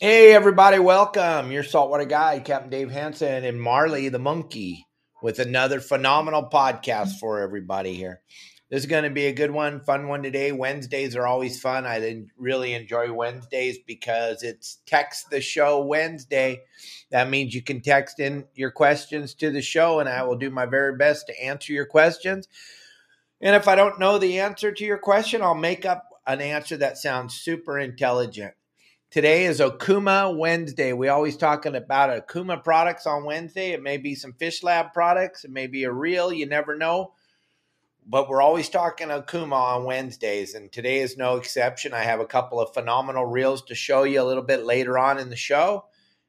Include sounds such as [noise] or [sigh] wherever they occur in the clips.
Hey, everybody, welcome. Your saltwater guy, Captain Dave Hansen, and Marley the monkey with another phenomenal podcast mm. for everybody here. This is going to be a good one, fun one today. Wednesdays are always fun. I really enjoy Wednesdays because it's Text the Show Wednesday. That means you can text in your questions to the show, and I will do my very best to answer your questions. And if I don't know the answer to your question, I'll make up an answer that sounds super intelligent. Today is Okuma Wednesday. We always talking about Okuma products on Wednesday. It may be some Fish Lab products. It may be a reel. You never know. But we're always talking Okuma on Wednesdays, and today is no exception. I have a couple of phenomenal reels to show you a little bit later on in the show,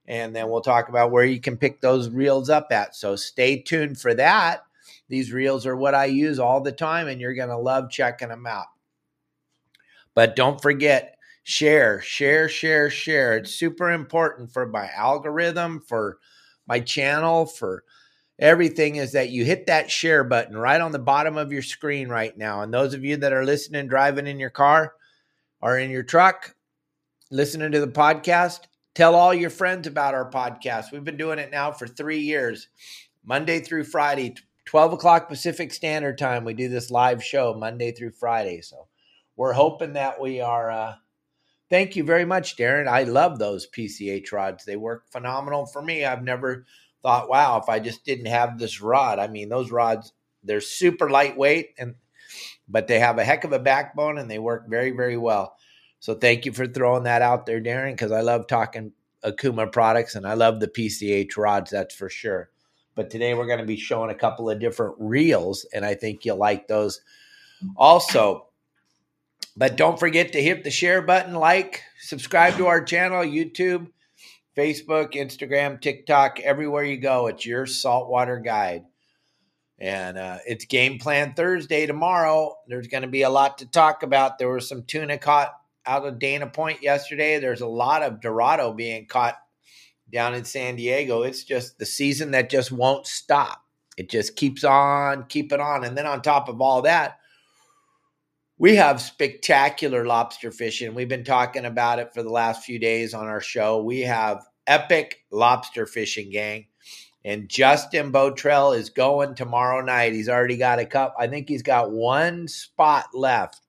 and then we'll talk about where you can pick those reels up at. So stay tuned for that. These reels are what I use all the time, and you're going to love checking them out. But don't forget, share, share, share, share. It's super important for my algorithm, for my channel, for everything is that you hit that share button right on the bottom of your screen right now. And those of you that are listening, driving in your car or in your truck, listening to the podcast, tell all your friends about our podcast. We've been doing it now for three years, Monday through Friday, 12 o'clock Pacific Standard Time. We do this live show Monday through Friday. So we're hoping that we are. Uh, Thank you very much, Darren. I love those PCH rods. They work phenomenal for me. I've never thought, wow, if I just didn't have this rod. I mean, those rods, they're super lightweight and but they have a heck of a backbone and they work very, very well. So thank you for throwing that out there, Darren, because I love talking Okuma products and I love the PCH rods, that's for sure. But today we're going to be showing a couple of different reels, and I think you'll like those. Also, but don't forget to hit the share button, like, subscribe to our channel, YouTube, Facebook, Instagram, TikTok, everywhere you go. It's your saltwater guide. And uh, it's Game Plan Thursday tomorrow. There's going to be a lot to talk about. There was some tuna caught out of Dana Point yesterday. There's a lot of Dorado being caught down in San Diego. It's just the season that just won't stop. It just keeps on keeping on. And then on top of all that, we have spectacular lobster fishing. We've been talking about it for the last few days on our show. We have epic lobster fishing, gang. And Justin Botrell is going tomorrow night. He's already got a cup. I think he's got one spot left.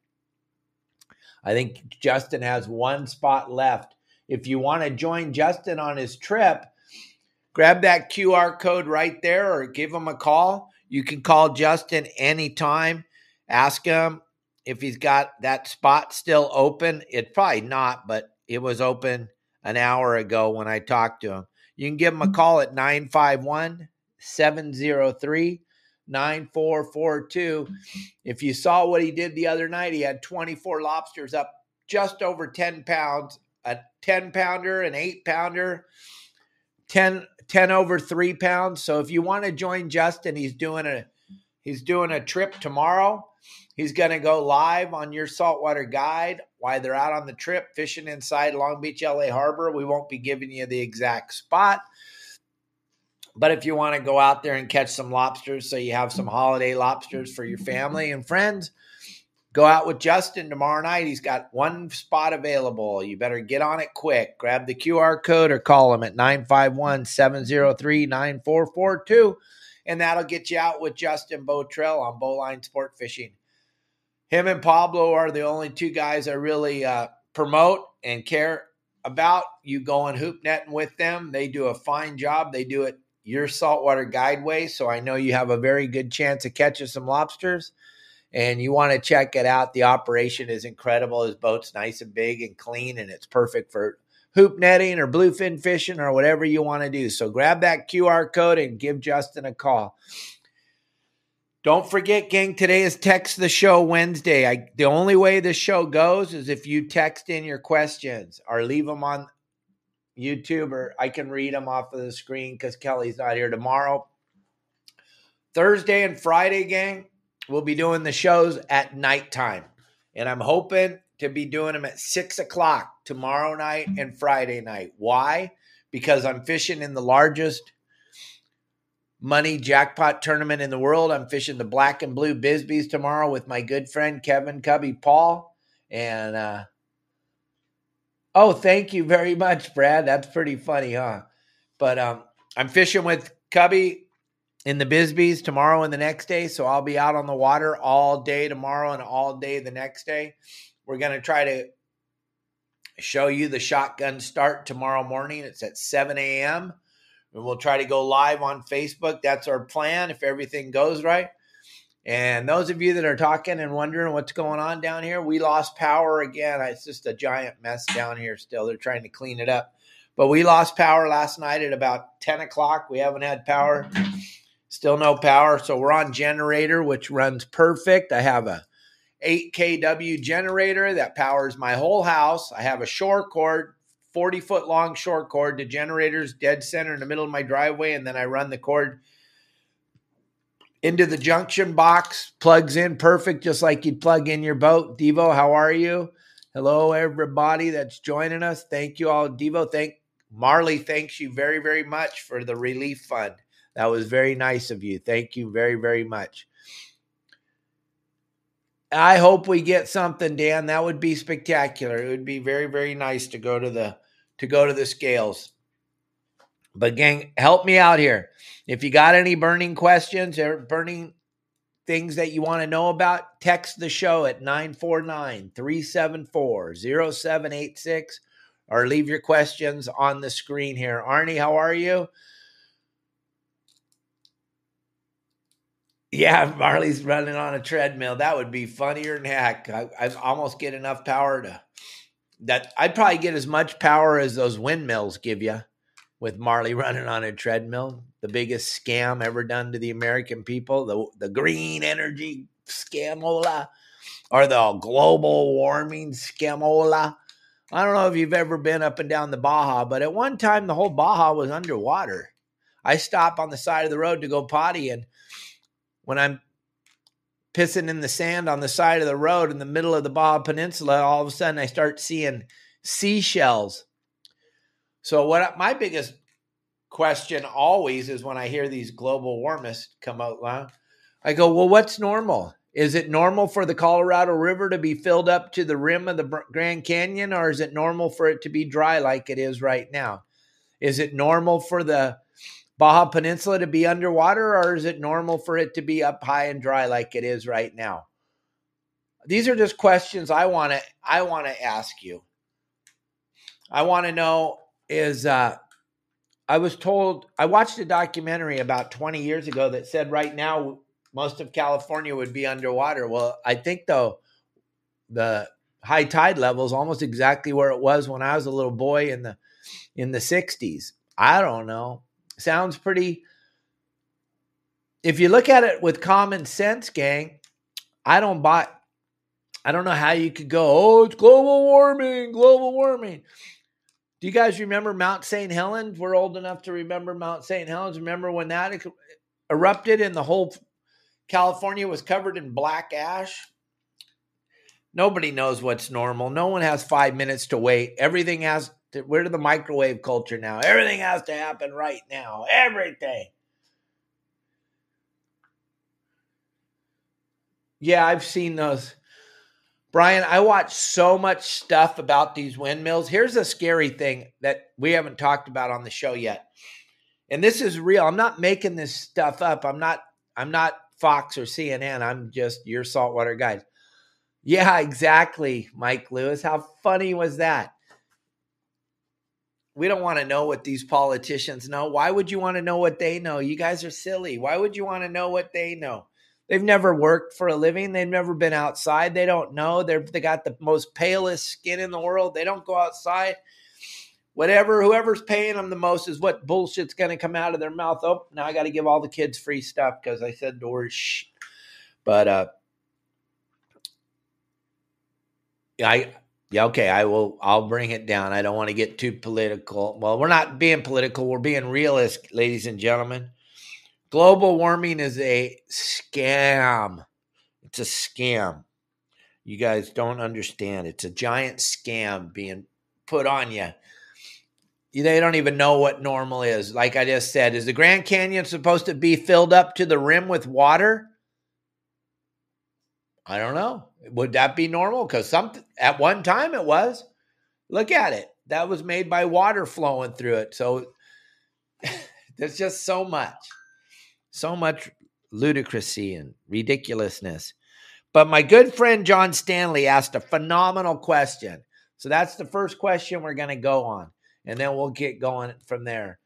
I think Justin has one spot left. If you want to join Justin on his trip, grab that QR code right there or give him a call. You can call Justin anytime. Ask him if he's got that spot still open. It's probably not, but it was open an hour ago when I talked to him. You can give him a mm-hmm. call at 951 703 9442. If you saw what he did the other night, he had 24 lobsters up just over 10 pounds, a 10 pounder, an 8 pounder, 10, 10 over 3 pounds. So if you want to join Justin, he's doing a he's doing a trip tomorrow He's going to go live on your saltwater guide while they're out on the trip fishing inside Long Beach, LA Harbor. We won't be giving you the exact spot. But if you want to go out there and catch some lobsters so you have some holiday lobsters for your family and friends, go out with Justin tomorrow night. He's got one spot available. You better get on it quick. Grab the QR code or call him at 951 703 9442 and that'll get you out with Justin Botrell on Bowline Sport Fishing. Him and Pablo are the only two guys I really uh, promote and care about. You going hoop netting with them. They do a fine job. They do it your saltwater guide way. So I know you have a very good chance of catching some lobsters and you want to check it out. The operation is incredible. His boat's nice and big and clean, and it's perfect for hoop netting or bluefin fishing or whatever you want to do. So grab that QR code and give Justin a call. Don't forget, gang, today is Text the Show Wednesday. I, the only way this show goes is if you text in your questions or leave them on YouTube or I can read them off of the screen because Kelly's not here tomorrow. Thursday and Friday, gang, we'll be doing the shows at nighttime. And I'm hoping to be doing them at six o'clock tomorrow night and Friday night. Why? Because I'm fishing in the largest money jackpot tournament in the world. I'm fishing the black and blue Bisbees tomorrow with my good friend Kevin Cubby Paul. And uh oh, thank you very much, Brad. That's pretty funny, huh? But um I'm fishing with Cubby in the Bisbees tomorrow and the next day. So I'll be out on the water all day tomorrow and all day the next day. We're gonna try to show you the shotgun start tomorrow morning. It's at 7 a.m and we'll try to go live on Facebook. That's our plan if everything goes right. And those of you that are talking and wondering what's going on down here, we lost power again. It's just a giant mess down here still. They're trying to clean it up. But we lost power last night at about 10 o'clock. We haven't had power. Still no power. So we're on generator, which runs perfect. I have a 8 kW generator that powers my whole house. I have a shore cord 40 foot long shore cord to generators dead center in the middle of my driveway. And then I run the cord into the junction box, plugs in perfect, just like you'd plug in your boat. Devo, how are you? Hello, everybody that's joining us. Thank you all. Devo, thank Marley, thanks you very, very much for the relief fund. That was very nice of you. Thank you very, very much. I hope we get something, Dan. That would be spectacular. It would be very, very nice to go to the to go to the scales. But gang, help me out here. If you got any burning questions or burning things that you want to know about, text the show at 949 374 0786 or leave your questions on the screen here. Arnie, how are you? Yeah, Marley's running on a treadmill. That would be funnier than heck. I, I almost get enough power to that I'd probably get as much power as those windmills give you with Marley running on a treadmill. The biggest scam ever done to the American people, the the green energy scamola or the global warming scamola. I don't know if you've ever been up and down the Baja, but at one time the whole Baja was underwater. I stop on the side of the road to go potty, and when I'm pissing in the sand on the side of the road in the middle of the Baja Peninsula, all of a sudden I start seeing seashells. So what my biggest question always is when I hear these global warmists come out loud, I go, well, what's normal? Is it normal for the Colorado River to be filled up to the rim of the Grand Canyon, or is it normal for it to be dry like it is right now? Is it normal for the Baja Peninsula to be underwater, or is it normal for it to be up high and dry like it is right now? These are just questions I want to I want to ask you. I want to know is uh, I was told I watched a documentary about 20 years ago that said right now most of California would be underwater. Well, I think though the high tide level is almost exactly where it was when I was a little boy in the in the 60s. I don't know sounds pretty. If you look at it with common sense, gang, I don't buy. I don't know how you could go, oh, it's global warming, global warming. Do you guys remember Mount St. Helens? We're old enough to remember Mount St. Helens. Remember when that erupted and the whole California was covered in black ash? Nobody knows what's normal. No one has five minutes to wait. Everything has we're to the microwave culture now. Everything has to happen right now. Everything. Yeah, I've seen those. Brian, I watch so much stuff about these windmills. Here's a scary thing that we haven't talked about on the show yet. And this is real. I'm not making this stuff up. I'm not I'm not Fox or CNN. I'm just your saltwater guys. Yeah, exactly, Mike Lewis. How funny was that? We don't want to know what these politicians know. Why would you want to know what they know? You guys are silly. Why would you want to know what they know? They've never worked for a living. They've never been outside. They don't know. They're they got the most palest skin in the world. They don't go outside. Whatever, whoever's paying them the most is what bullshit's going to come out of their mouth. Oh, now I got to give all the kids free stuff because I said the word shh. But uh, I yeah okay I will I'll bring it down. I don't want to get too political. Well, we're not being political. We're being realist, ladies and gentlemen. Global warming is a scam. It's a scam. You guys don't understand. It's a giant scam being put on you. They don't even know what normal is. Like I just said, is the Grand Canyon supposed to be filled up to the rim with water? I don't know. Would that be normal? Because some at one time it was. Look at it. That was made by water flowing through it. So [laughs] there's just so much, so much ludicrousy and ridiculousness. But my good friend John Stanley asked a phenomenal question. So that's the first question we're going to go on. And then we'll get going from there.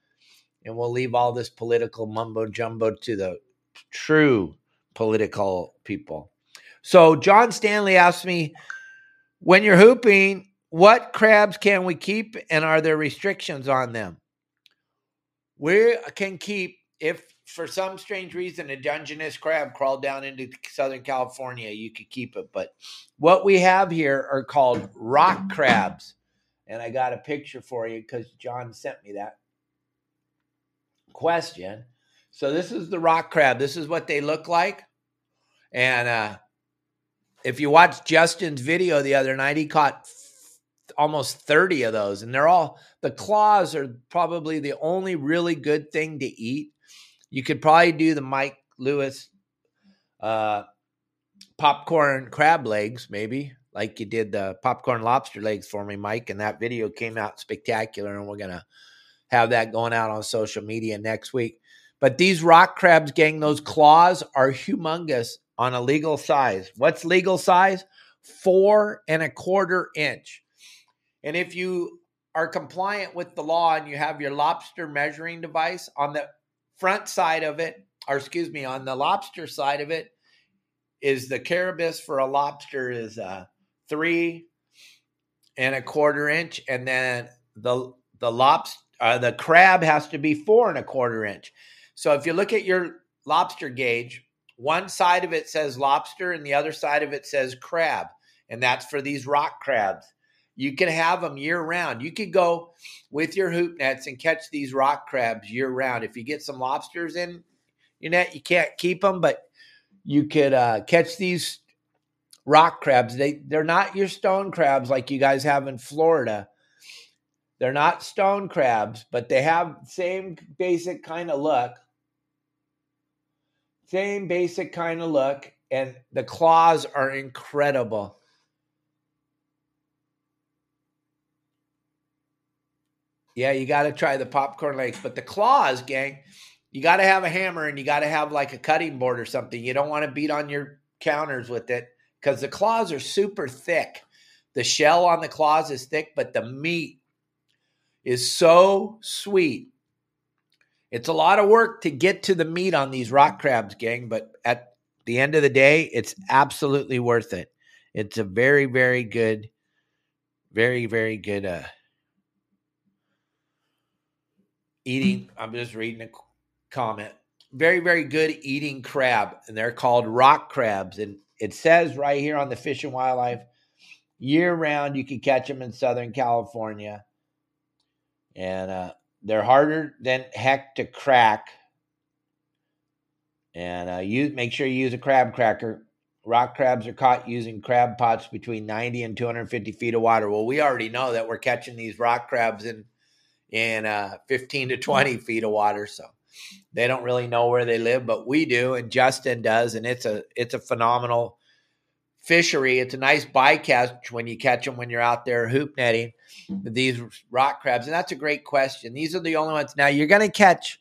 And we'll leave all this political mumbo jumbo to the true political people. So John Stanley asked me, when you're hooping, what crabs can we keep and are there restrictions on them? We can keep, if for some strange reason a Dungeness crab crawled down into Southern California, you could keep it. But what we have here are called rock crabs. And I got a picture for you because John sent me that question. So this is the rock crab. This is what they look like. And uh, if you watch Justin's video the other night, he caught almost 30 of those. And they're all, the claws are probably the only really good thing to eat. You could probably do the Mike Lewis uh, popcorn crab legs, maybe like you did the popcorn lobster legs for me, Mike. And that video came out spectacular. And we're going to have that going out on social media next week. But these rock crabs, gang, those claws are humongous on a legal size. What's legal size? Four and a quarter inch. And if you are compliant with the law and you have your lobster measuring device on the front side of it, or excuse me, on the lobster side of it, is the carapace for a lobster is uh, three and a quarter inch, and then the the lobster uh, the crab has to be four and a quarter inch. So if you look at your lobster gauge, one side of it says lobster and the other side of it says crab. And that's for these rock crabs. You can have them year round. You could go with your hoop nets and catch these rock crabs year round. If you get some lobsters in your net, you can't keep them, but you could uh, catch these rock crabs. They they're not your stone crabs like you guys have in Florida. They're not stone crabs, but they have same basic kind of look. Same basic kind of look, and the claws are incredible. Yeah, you got to try the popcorn legs, but the claws, gang, you got to have a hammer and you got to have like a cutting board or something. You don't want to beat on your counters with it because the claws are super thick. The shell on the claws is thick, but the meat is so sweet it's a lot of work to get to the meat on these rock crabs, gang, but at the end of the day, it's absolutely worth it. It's a very, very good, very, very good uh eating. I'm just reading a comment. Very, very good eating crab, and they're called rock crabs. And it says right here on the Fish and Wildlife, year round you can catch them in Southern California. And uh, they're harder than heck to crack. And uh, use, make sure you use a crab cracker. Rock crabs are caught using crab pots between 90 and 250 feet of water. Well, we already know that we're catching these rock crabs in in uh, 15 to 20 feet of water. So they don't really know where they live, but we do, and Justin does, and it's a it's a phenomenal fishery. It's a nice bycatch when you catch them when you're out there hoop netting these rock crabs. And that's a great question. These are the only ones. Now you're going to catch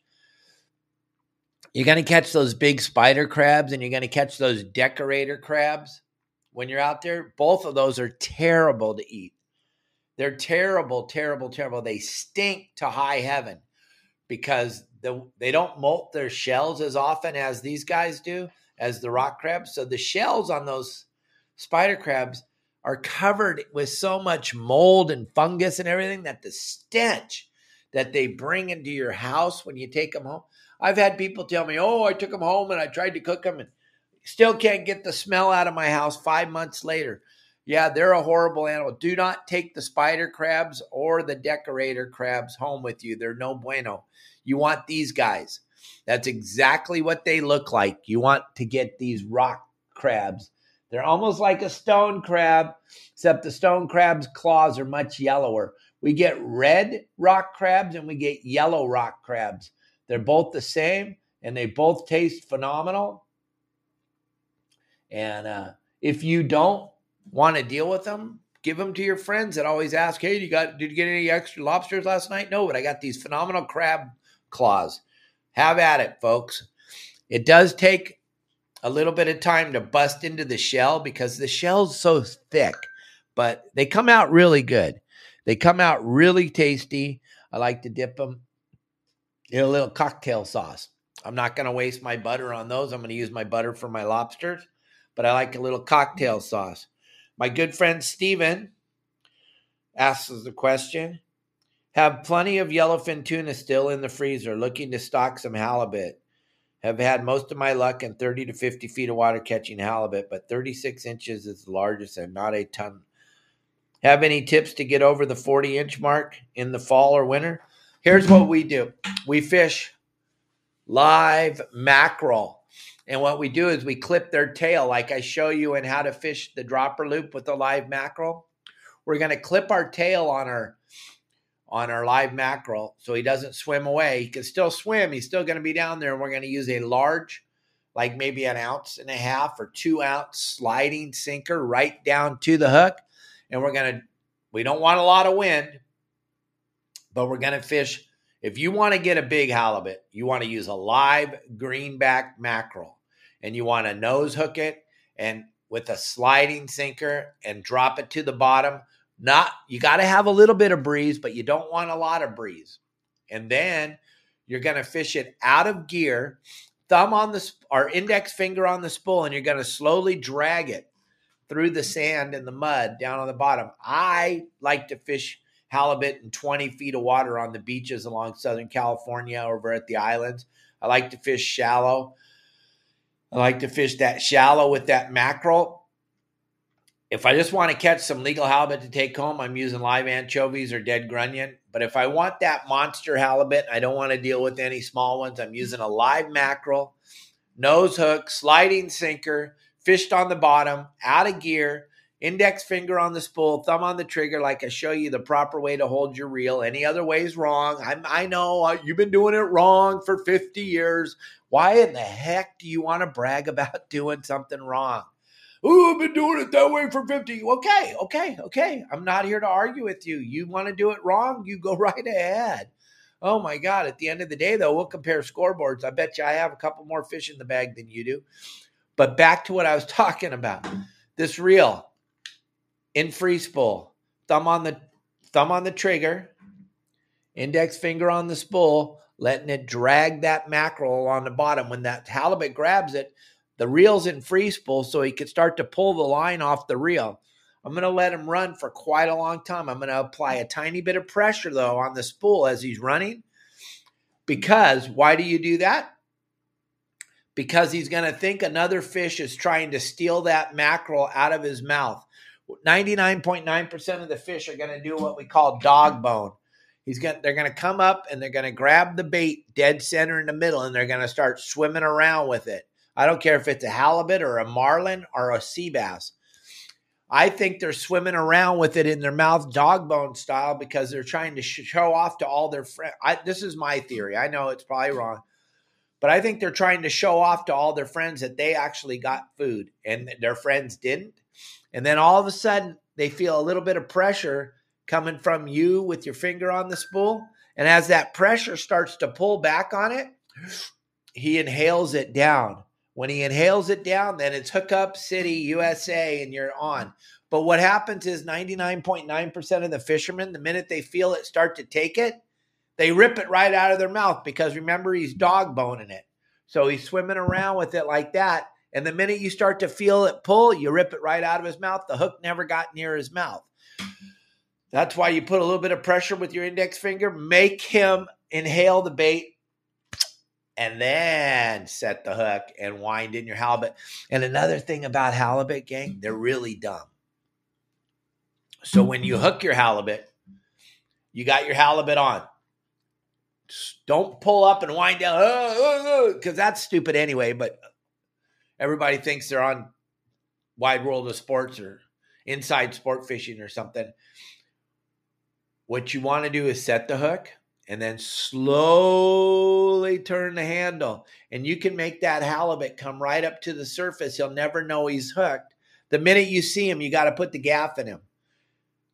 you're going to catch those big spider crabs and you're going to catch those decorator crabs when you're out there. Both of those are terrible to eat. They're terrible, terrible, terrible. They stink to high heaven because the, they don't molt their shells as often as these guys do, as the rock crabs. So the shells on those spider crabs are covered with so much mold and fungus and everything that the stench that they bring into your house when you take them home. I've had people tell me, "Oh, I took them home and I tried to cook them and Still can't get the smell out of my house five months later. Yeah, they're a horrible animal. Do not take the spider crabs or the decorator crabs home with you. They're no bueno. You want these guys. That's exactly what they look like. You want to get these rock crabs. They're almost like a stone crab, except the stone crab's claws are much yellower. We get red rock crabs and we get yellow rock crabs. They're both the same and they both taste phenomenal. And uh, if you don't want to deal with them, give them to your friends that always ask, "Hey, you got did you get any extra lobsters last night?" No, but I got these phenomenal crab claws. Have at it, folks. It does take a little bit of time to bust into the shell because the shell's so thick, but they come out really good. They come out really tasty. I like to dip them in a little cocktail sauce. I'm not going to waste my butter on those. I'm going to use my butter for my lobsters, but I like a little cocktail sauce. My good friend Steven asks the question Have plenty of yellowfin tuna still in the freezer, looking to stock some halibut. Have had most of my luck in 30 to 50 feet of water catching halibut, but 36 inches is the largest and not a ton. Have any tips to get over the 40 inch mark in the fall or winter? Here's what we do we fish live mackerel. And what we do is we clip their tail, like I show you in how to fish the dropper loop with the live mackerel. We're going to clip our tail on our on our live mackerel so he doesn't swim away. He can still swim. He's still going to be down there. And we're going to use a large, like maybe an ounce and a half or two ounce sliding sinker right down to the hook. And we're going to, we don't want a lot of wind, but we're going to fish. If you want to get a big halibut, you want to use a live greenback mackerel and you want to nose hook it and with a sliding sinker and drop it to the bottom. Not you got to have a little bit of breeze, but you don't want a lot of breeze. And then you're going to fish it out of gear, thumb on the or index finger on the spool, and you're going to slowly drag it through the sand and the mud down on the bottom. I like to fish halibut in 20 feet of water on the beaches along Southern California over at the islands. I like to fish shallow. I like to fish that shallow with that mackerel. If I just want to catch some legal halibut to take home, I'm using live anchovies or dead grunion. But if I want that monster halibut, I don't want to deal with any small ones. I'm using a live mackerel, nose hook, sliding sinker, fished on the bottom, out of gear, index finger on the spool, thumb on the trigger, like I show you the proper way to hold your reel. Any other way is wrong. I, I know uh, you've been doing it wrong for 50 years. Why in the heck do you want to brag about [laughs] doing something wrong? Oh, I've been doing it that way for 50. Okay, okay, okay. I'm not here to argue with you. You want to do it wrong? You go [laughs] right ahead. Oh my God. At the end of the day, though, we'll compare scoreboards. I bet you I have a couple more fish in the bag than you do. But back to what I was [laughs] talking about. This reel in free spool, thumb on the thumb on the trigger, index finger on the spool, letting it drag that mackerel on the bottom. When that halibut grabs it, the reel's in free spool, so he can start to pull the line off the reel. I'm going to let him run for quite a long time. I'm going to apply a tiny bit of pressure, though, on the spool as he's running. Because why do you do that? Because he's going to think another fish is trying to steal that mackerel out of his mouth. 99.9% of the fish are going to do what we call dog bone. He's going they're going to come up and they're going to grab the bait dead center in the middle and they're going to start swimming around with it. I don't care if it's a halibut or a marlin or a sea bass. I think they're swimming around with it in their mouth, dog bone style, because they're trying to show off to all their friends. This is my theory. I know it's probably wrong, but I think they're trying to show off to all their friends that they actually got food and their friends didn't. And then all of a sudden, they feel a little bit of pressure coming from you with your finger on the spool. And as that pressure starts to pull back on it, he inhales it down. When he inhales it down, then it's hookup city, USA, and you're on. But what happens is 99.9% of the fishermen, the minute they feel it start to take it, they rip it right out of their mouth because remember, he's dog boning it. So he's swimming around with it like that. And the minute you start to feel it pull, you rip it right out of his mouth. The hook never got near his mouth. That's why you put a little bit of pressure with your index finger, make him inhale the bait, and then set the hook and wind in your halibut. And another thing about halibut, gang, they're really dumb. So when you hook your halibut, you got your halibut on. Don't pull up and wind down [laughs] because that's stupid anyway. But everybody thinks they're on Wide World of Sports or Inside Sport Fishing or something. What you want to do is set the hook and then slowly turn the handle. And you can make that halibut come right up to the surface. He'll never know he's hooked. The minute you see him, you got to put the gaff in him.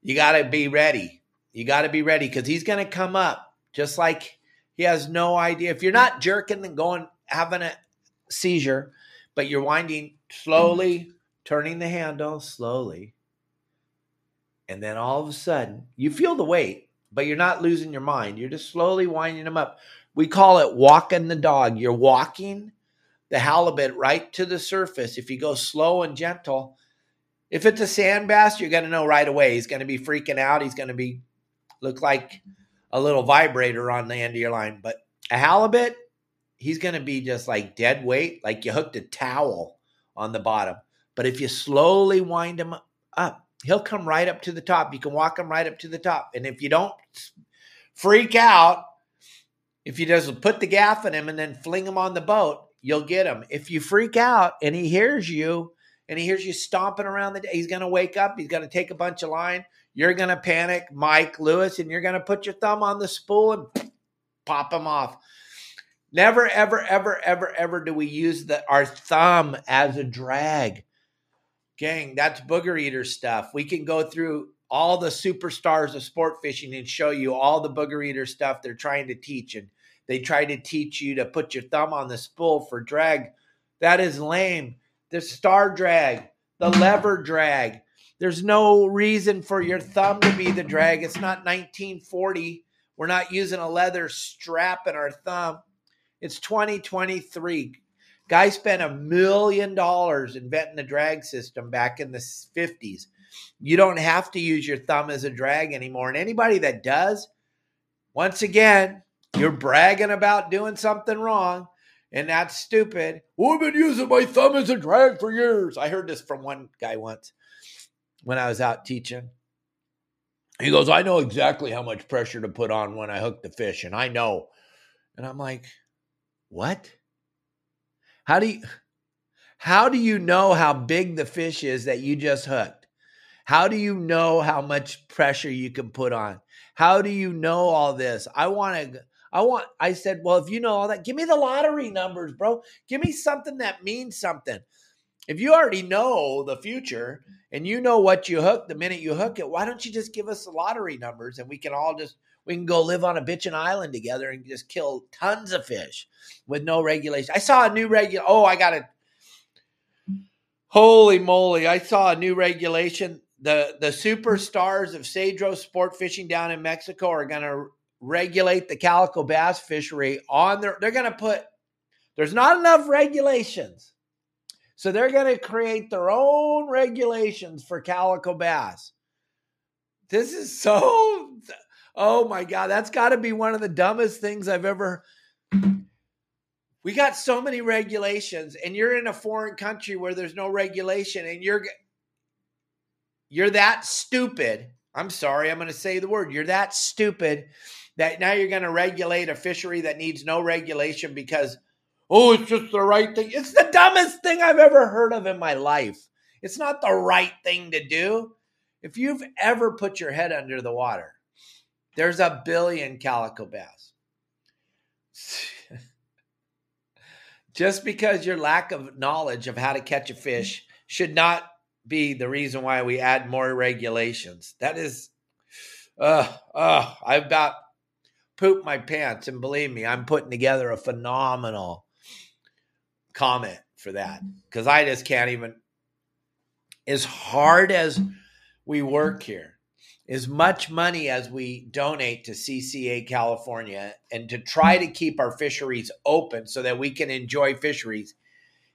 You got to be ready. You got to be ready because he's going to come up just like he has no idea. If you're not jerking and going, having a seizure, but you're winding slowly, turning the handle slowly, and then all of a sudden you feel the weight, but you're not losing your mind. You're just slowly winding them up. We call it walking the dog. You're walking the halibut right to the surface. If you go slow and gentle, if it's a sand bass, you're going to know right away. He's going to be freaking out. He's going to be look like a little vibrator on the end of your line. But a halibut, he's going to be just like dead weight, like you hooked a towel on the bottom. But if you slowly wind him up, he'll come right up to the top. You can walk him right up to the top. And if you don't freak out, if you just put the gaff in him and then fling him on the boat, you'll get him. If you freak out and he hears you and he hears you stomping around the day, he's going to wake up. He's going to take a bunch of line. You're going to panic, Mike Lewis, and you're going to put your thumb on the spool and pop him off. Never, ever, ever, ever, ever do we use the, our thumb as a drag. Gang, that's booger eater stuff. We can go through all the superstars of sport fishing and show you all the booger eater stuff they're trying to teach. And they try to teach you to put your thumb on the spool for drag. That is lame. The star drag, the lever drag, there's no reason for your thumb to be the drag. It's not 1940. We're not using a leather strap in our thumb. It's 2023. Guy spent a million dollars inventing the drag system back in the 50s. You don't have to use your thumb as a drag anymore. And anybody that does, once again, you're bragging about doing something wrong, and that's stupid. Well, I've been using my thumb as a drag for years. I heard this from one guy once when I was out teaching. He goes, I know exactly how much pressure to put on when I hook the fish, and I know. And I'm like, what? How do you how do you know how big the fish is that you just hooked? How do you know how much pressure you can put on? How do you know all this? I want to I want I said, "Well, if you know all that, give me the lottery numbers, bro. Give me something that means something." If you already know the future and you know what you hook the minute you hook it, why don't you just give us the lottery numbers and we can all just we can go live on a bitchin' island together and just kill tons of fish with no regulation. I saw a new regular. Oh, I got it. Holy moly! I saw a new regulation. the The superstars of Cedros sport fishing down in Mexico are going to regulate the calico bass fishery on their. They're going to put. There's not enough regulations so they're going to create their own regulations for calico bass. This is so, oh my God, that's got to be one of the dumbest things I've ever. We got so many regulations, and you're in a foreign country where there's no regulation, and you're you're that stupid. I'm sorry, I'm going to say the word. You're that stupid that now you're going to regulate a fishery that needs no regulation because oh, it's just the right thing. It's the dumbest thing I've ever heard of in my life. It's not the right thing to do. If you've ever put your head under the water, there's a billion calico bass. [laughs] Just because your lack of knowledge of how to catch a fish should not be the reason why we add more regulations. That is, uh, uh, I about pooped my pants. And believe me, I'm putting together a phenomenal comment for that because I just can't even. As hard as we work here, as much money as we donate to CCA California, and to try to keep our fisheries open so that we can enjoy fisheries,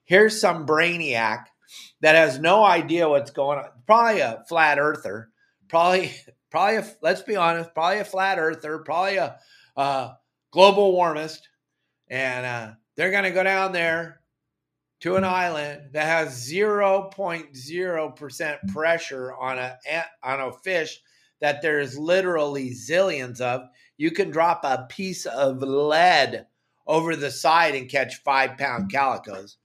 here's some brainiac that has no idea what's going on. Probably a flat earther. Probably, [laughs] probably. A, let's be honest. Probably a flat earther. Probably a uh, global warmist, and uh, they're going to go down there to an island that has 0.0% pressure on a on a fish that there's literally zillions of. You can drop a piece of lead over the side and catch five pound calicos.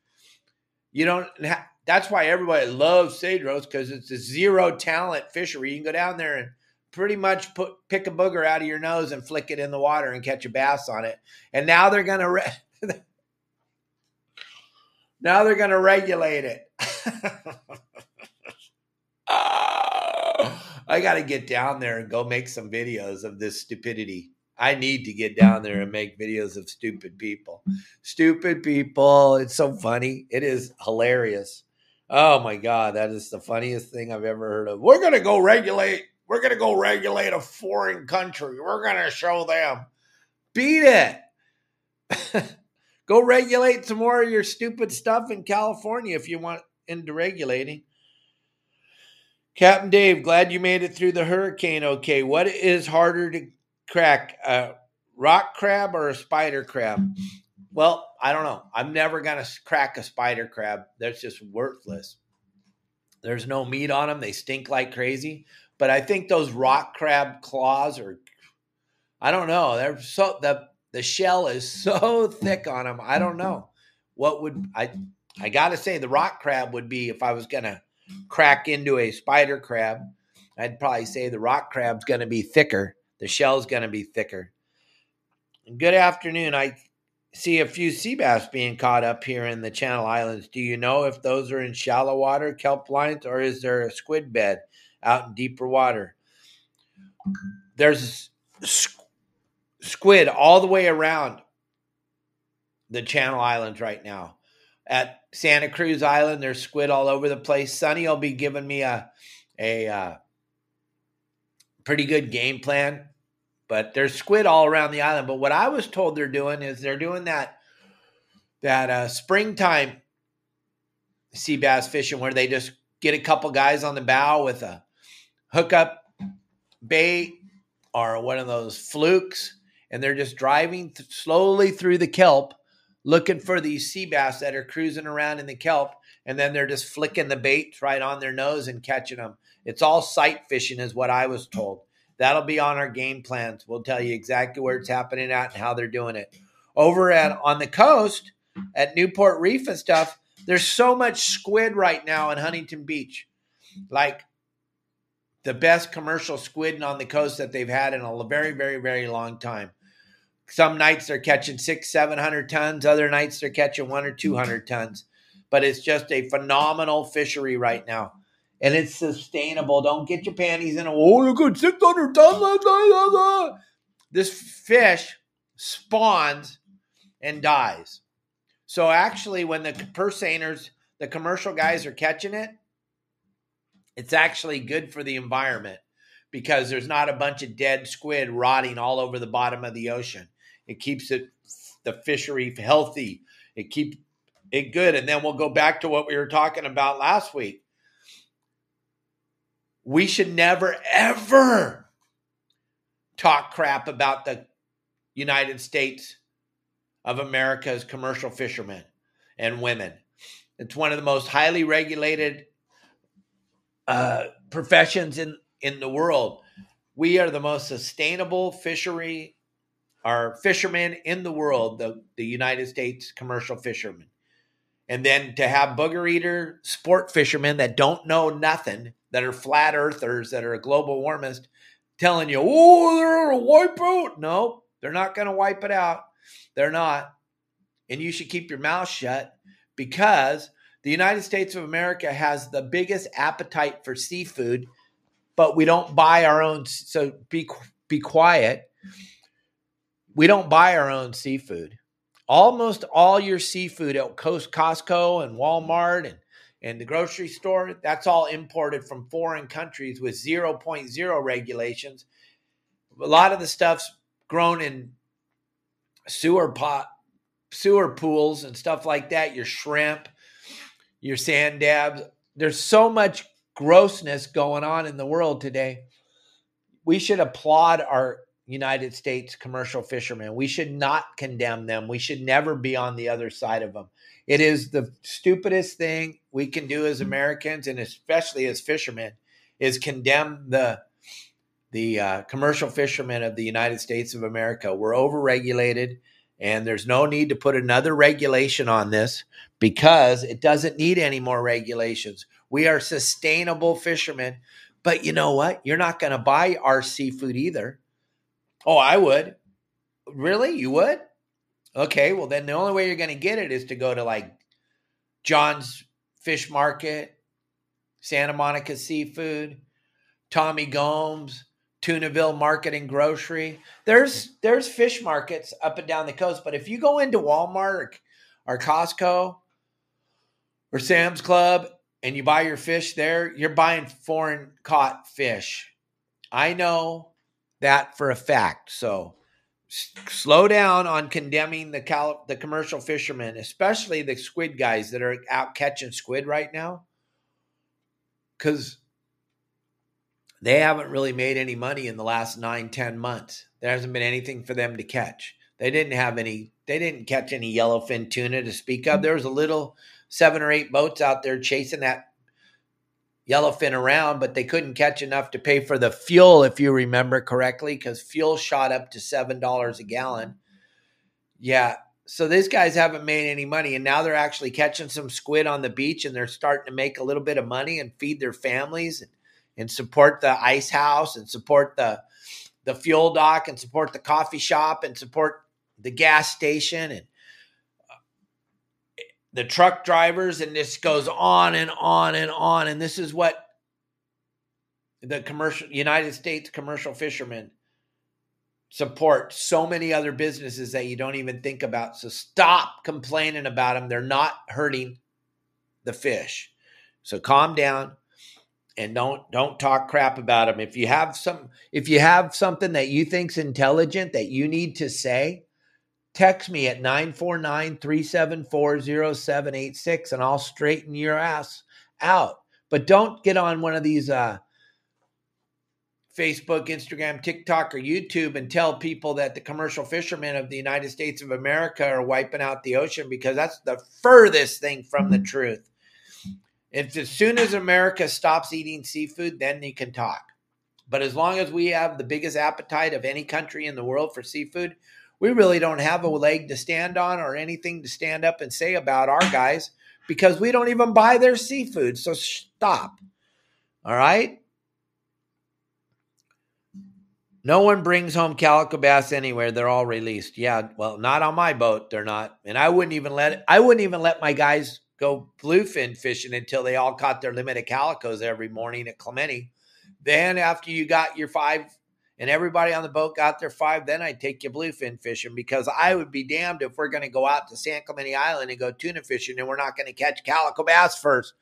You don't. Ha- that's why everybody loves Cedros because it's a zero talent fishery. You can go down there and pretty much put pick a booger out of your nose and flick it in the water and catch a bass on it. And now they're gonna re- [laughs] now they're gonna regulate it. [laughs] I got to get down there and go make some videos of this stupidity. I need to get down there and make videos of stupid people. Stupid people. It's so funny. It is hilarious. Oh my God. That is the funniest thing I've ever heard of. We're going to go regulate. We're going to go regulate a foreign country. We're going to show them. Beat it. [laughs] go regulate some more of your stupid stuff in California if you want into regulating. Captain Dave, glad you made it through the hurricane okay. What is harder to crack, a rock crab or a spider crab? Well, I don't know. I'm never going to crack a spider crab. That's just worthless. There's no meat on them. They stink like crazy. But I think those rock crab claws are, I don't know. They're so, the, the shell is [laughs] so thick on them. I don't know. What would, I, I got to say, the rock crab would be if I was to crack into a spider crab. I'd probably say the rock crab's to be thicker the shell's to be thicker. Good afternoon. I see a few sea bass being caught up here in the Channel Islands. Do you know if those are in shallow water kelp lines or is there a squid bed out in deeper water? There's squid all the way around the Channel Islands right now. At Santa Cruz Island, there's squid all over the place. Sunny will be giving me a a uh, pretty good game plan. But there's squid all around the island. But what I was told they're doing is they're doing that that uh, springtime sea bass fishing where they just get a couple guys on the bow with a hookup bait or one of those flukes, and they're just driving th- slowly through the kelp looking for these sea bass that are cruising around in the kelp, and then they're just flicking the bait right on their nose and catching them. It's all sight fishing, is what I was told. That'll be on our game plans. We'll tell you exactly where it's happening at and how they're doing it. Over at on the coast at Newport Reef and stuff, there's so much squid right now in Huntington Beach. Like the best commercial squid on the coast that they've had in a very, very, very long time. Some nights they're catching six, seven hundred tons. Other nights they're catching one or two hundred tons. But it's just a phenomenal fishery right now and it's sustainable. Don't get your panties in a oh look six hundred tons. This fish spawns and dies. So actually, when the purse seiners, the commercial guys are catching it, it's actually good for the environment because there's not a bunch of dead squid rotting all over the bottom of the ocean. It keeps it the fishery healthy. It keeps it good. And then we'll go back to what we were talking about last week we should never, ever talk crap about the United States of America's commercial fishermen and women. It's one of the most highly regulated uh, professions in, in the world. We are the most sustainable fishery, our fishermen in the world, the, the United States commercial fishermen. And then to have booger eater sport fishermen that don't know nothing that are flat earthers, that are global warmist, telling you, oh, they're going to wipe out. No, they're not going to wipe it out. They're not. And you should keep your mouth shut because the United States of America has the biggest appetite for seafood, but we don't buy our own. So be, be quiet. We don't buy our own seafood. Almost all your seafood at Costco and Walmart and and the grocery store, that's all imported from foreign countries with 0.0 regulations. A lot of the stuff's grown in sewer pot, sewer pools and stuff like that. Your shrimp, your sand dabs. There's so much grossness going on in the world today. We should applaud our United States commercial fishermen. We should not condemn them. We should never be on the other side of them. It is the stupidest thing we can do as Americans and especially as fishermen is condemn the the uh, commercial fishermen of the United States of America. We're overregulated and there's no need to put another regulation on this because it doesn't need any more regulations. We are sustainable fishermen. But you know what? You're not going to buy our seafood either. Oh, I would. Really? You would? Okay, well, then the only way you're going to get it is to go to like John's Fish Market, Santa Monica Seafood, Tommy Gomes, Tunaville Market and Grocery. There's there's fish markets up and down the coast, but if you go into Walmart or, or Costco or Sam's Club and you buy your fish there, you're buying foreign caught fish. I know that for a fact. So slow down on condemning the cal- the commercial fishermen, especially the squid guys that are out catching squid right now, because they haven't really made any money in the last nine ten months. There hasn't been anything for them to catch. They didn't have any. They didn't catch any yellowfin tuna to speak of. There was a little seven or eight boats out there chasing that yellowfin around, but they couldn't catch enough to pay for the fuel, if you remember correctly, because fuel shot up to seven dollars a gallon. Yeah. So these guys haven't made any money, and now they're actually catching some squid on the beach, and they're starting to make a little bit of money and feed their families and, and support the ice house and support the the fuel dock and support the coffee shop and support the gas station and the truck drivers, and this goes on and on and on. And this is what the commercial United States commercial fishermen support so many other businesses that you don't even think about. So stop complaining about them. They're not hurting the fish. So calm down and don't don't talk crap about them. If you have some if you have something that you think's intelligent that you need to say, text me at 949-374-0786 and I'll straighten your ass out. But don't get on one of these uh, Facebook, Instagram, TikTok, or YouTube and tell people that the commercial fishermen of the United States of America are wiping out the ocean because that's the furthest thing from the truth. If as soon as America stops eating seafood, then you can talk. But as long as we have the biggest appetite of any country in the world for seafood, we really don't have a leg to stand on or anything to stand up and say about our guys because we don't even buy their seafood. So stop. All right? No one brings home calico bass anywhere. They're all released. Yeah, well, not on my boat. They're not. And I wouldn't even let I wouldn't even let my guys go bluefin fishing until they all caught their limit of calicos every morning at Clemente. Then after you got your five and everybody on the boat got their five, then I'd take you bluefin fishing because I would be damned if we're going to go out to San Clemente Island and go tuna fishing and we're not going to catch calico bass first.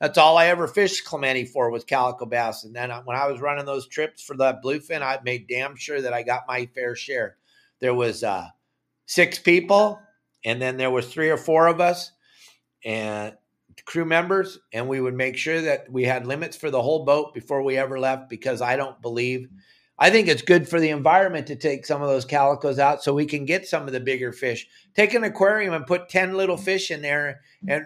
That's all I ever fished Clemente for was calico bass. And then when I was running those trips for that bluefin, I made damn sure that I got my fair share. There was uh, six people, and then there was three or four of us, and crew members, and we would make sure that we had limits for the whole boat before we ever left because I don't believe – I think it's good for the environment to take some of those calicos out so we can get some of the bigger fish. Take an aquarium and put 10 little fish in there. And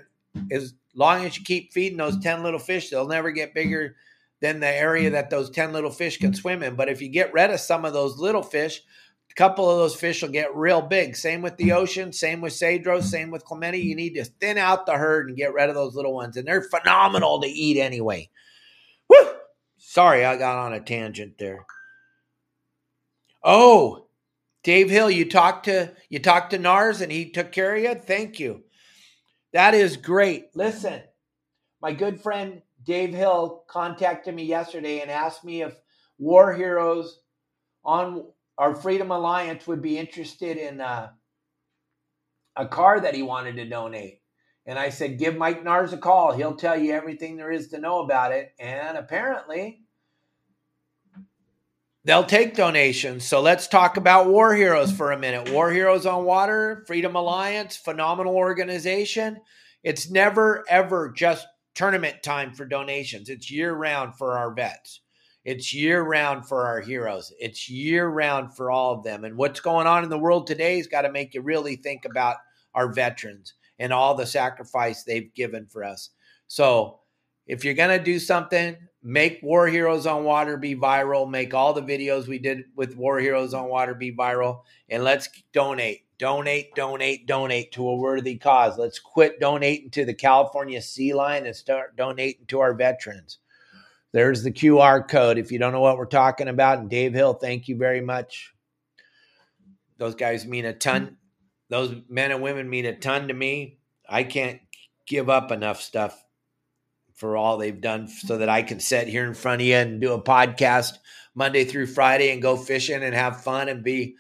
as long as you keep feeding those 10 little fish, they'll never get bigger than the area that those 10 little fish can swim in. But if you get rid of some of those little fish, a couple of those fish will get real big. Same with the ocean, same with Cedros, same with Clemente. You need to thin out the herd and get rid of those little ones. And they're phenomenal to eat anyway. Woo! Sorry, I got on a tangent there. Oh, Dave Hill, you talked to you talked to Nars and he took care of you. Thank you. That is great. Listen, my good friend Dave Hill contacted me yesterday and asked me if War Heroes on Water Freedom Alliance would be interested in uh, a car that he wanted to donate. And I said, give Mike Nars a call. He'll tell you everything there is to know about it. And apparently, They'll take donations. So let's talk about War Heroes for a minute. War Heroes on Water, Freedom Alliance, phenomenal organization. It's never, ever just tournament time for donations, it's year round for our vets. It's year round for our heroes. It's year round for all of them. And what's going on in the world today has got to make you really think about our veterans and all the sacrifice they've given for us. So, if you're going to do something, make War Heroes on Water be viral. Make all the videos we did with War Heroes on Water be viral. And let's donate, donate, donate, donate to a worthy cause. Let's quit donating to the California Sea Line and start donating to our veterans. There's the QR code if you don't know what we're talking about. And Dave Hill, thank you very much. Those guys mean a ton. Those men and women mean a ton to me. I can't give up enough stuff for all they've done so that I can sit here in front of you and do a podcast Monday through Friday and go fishing and have fun and be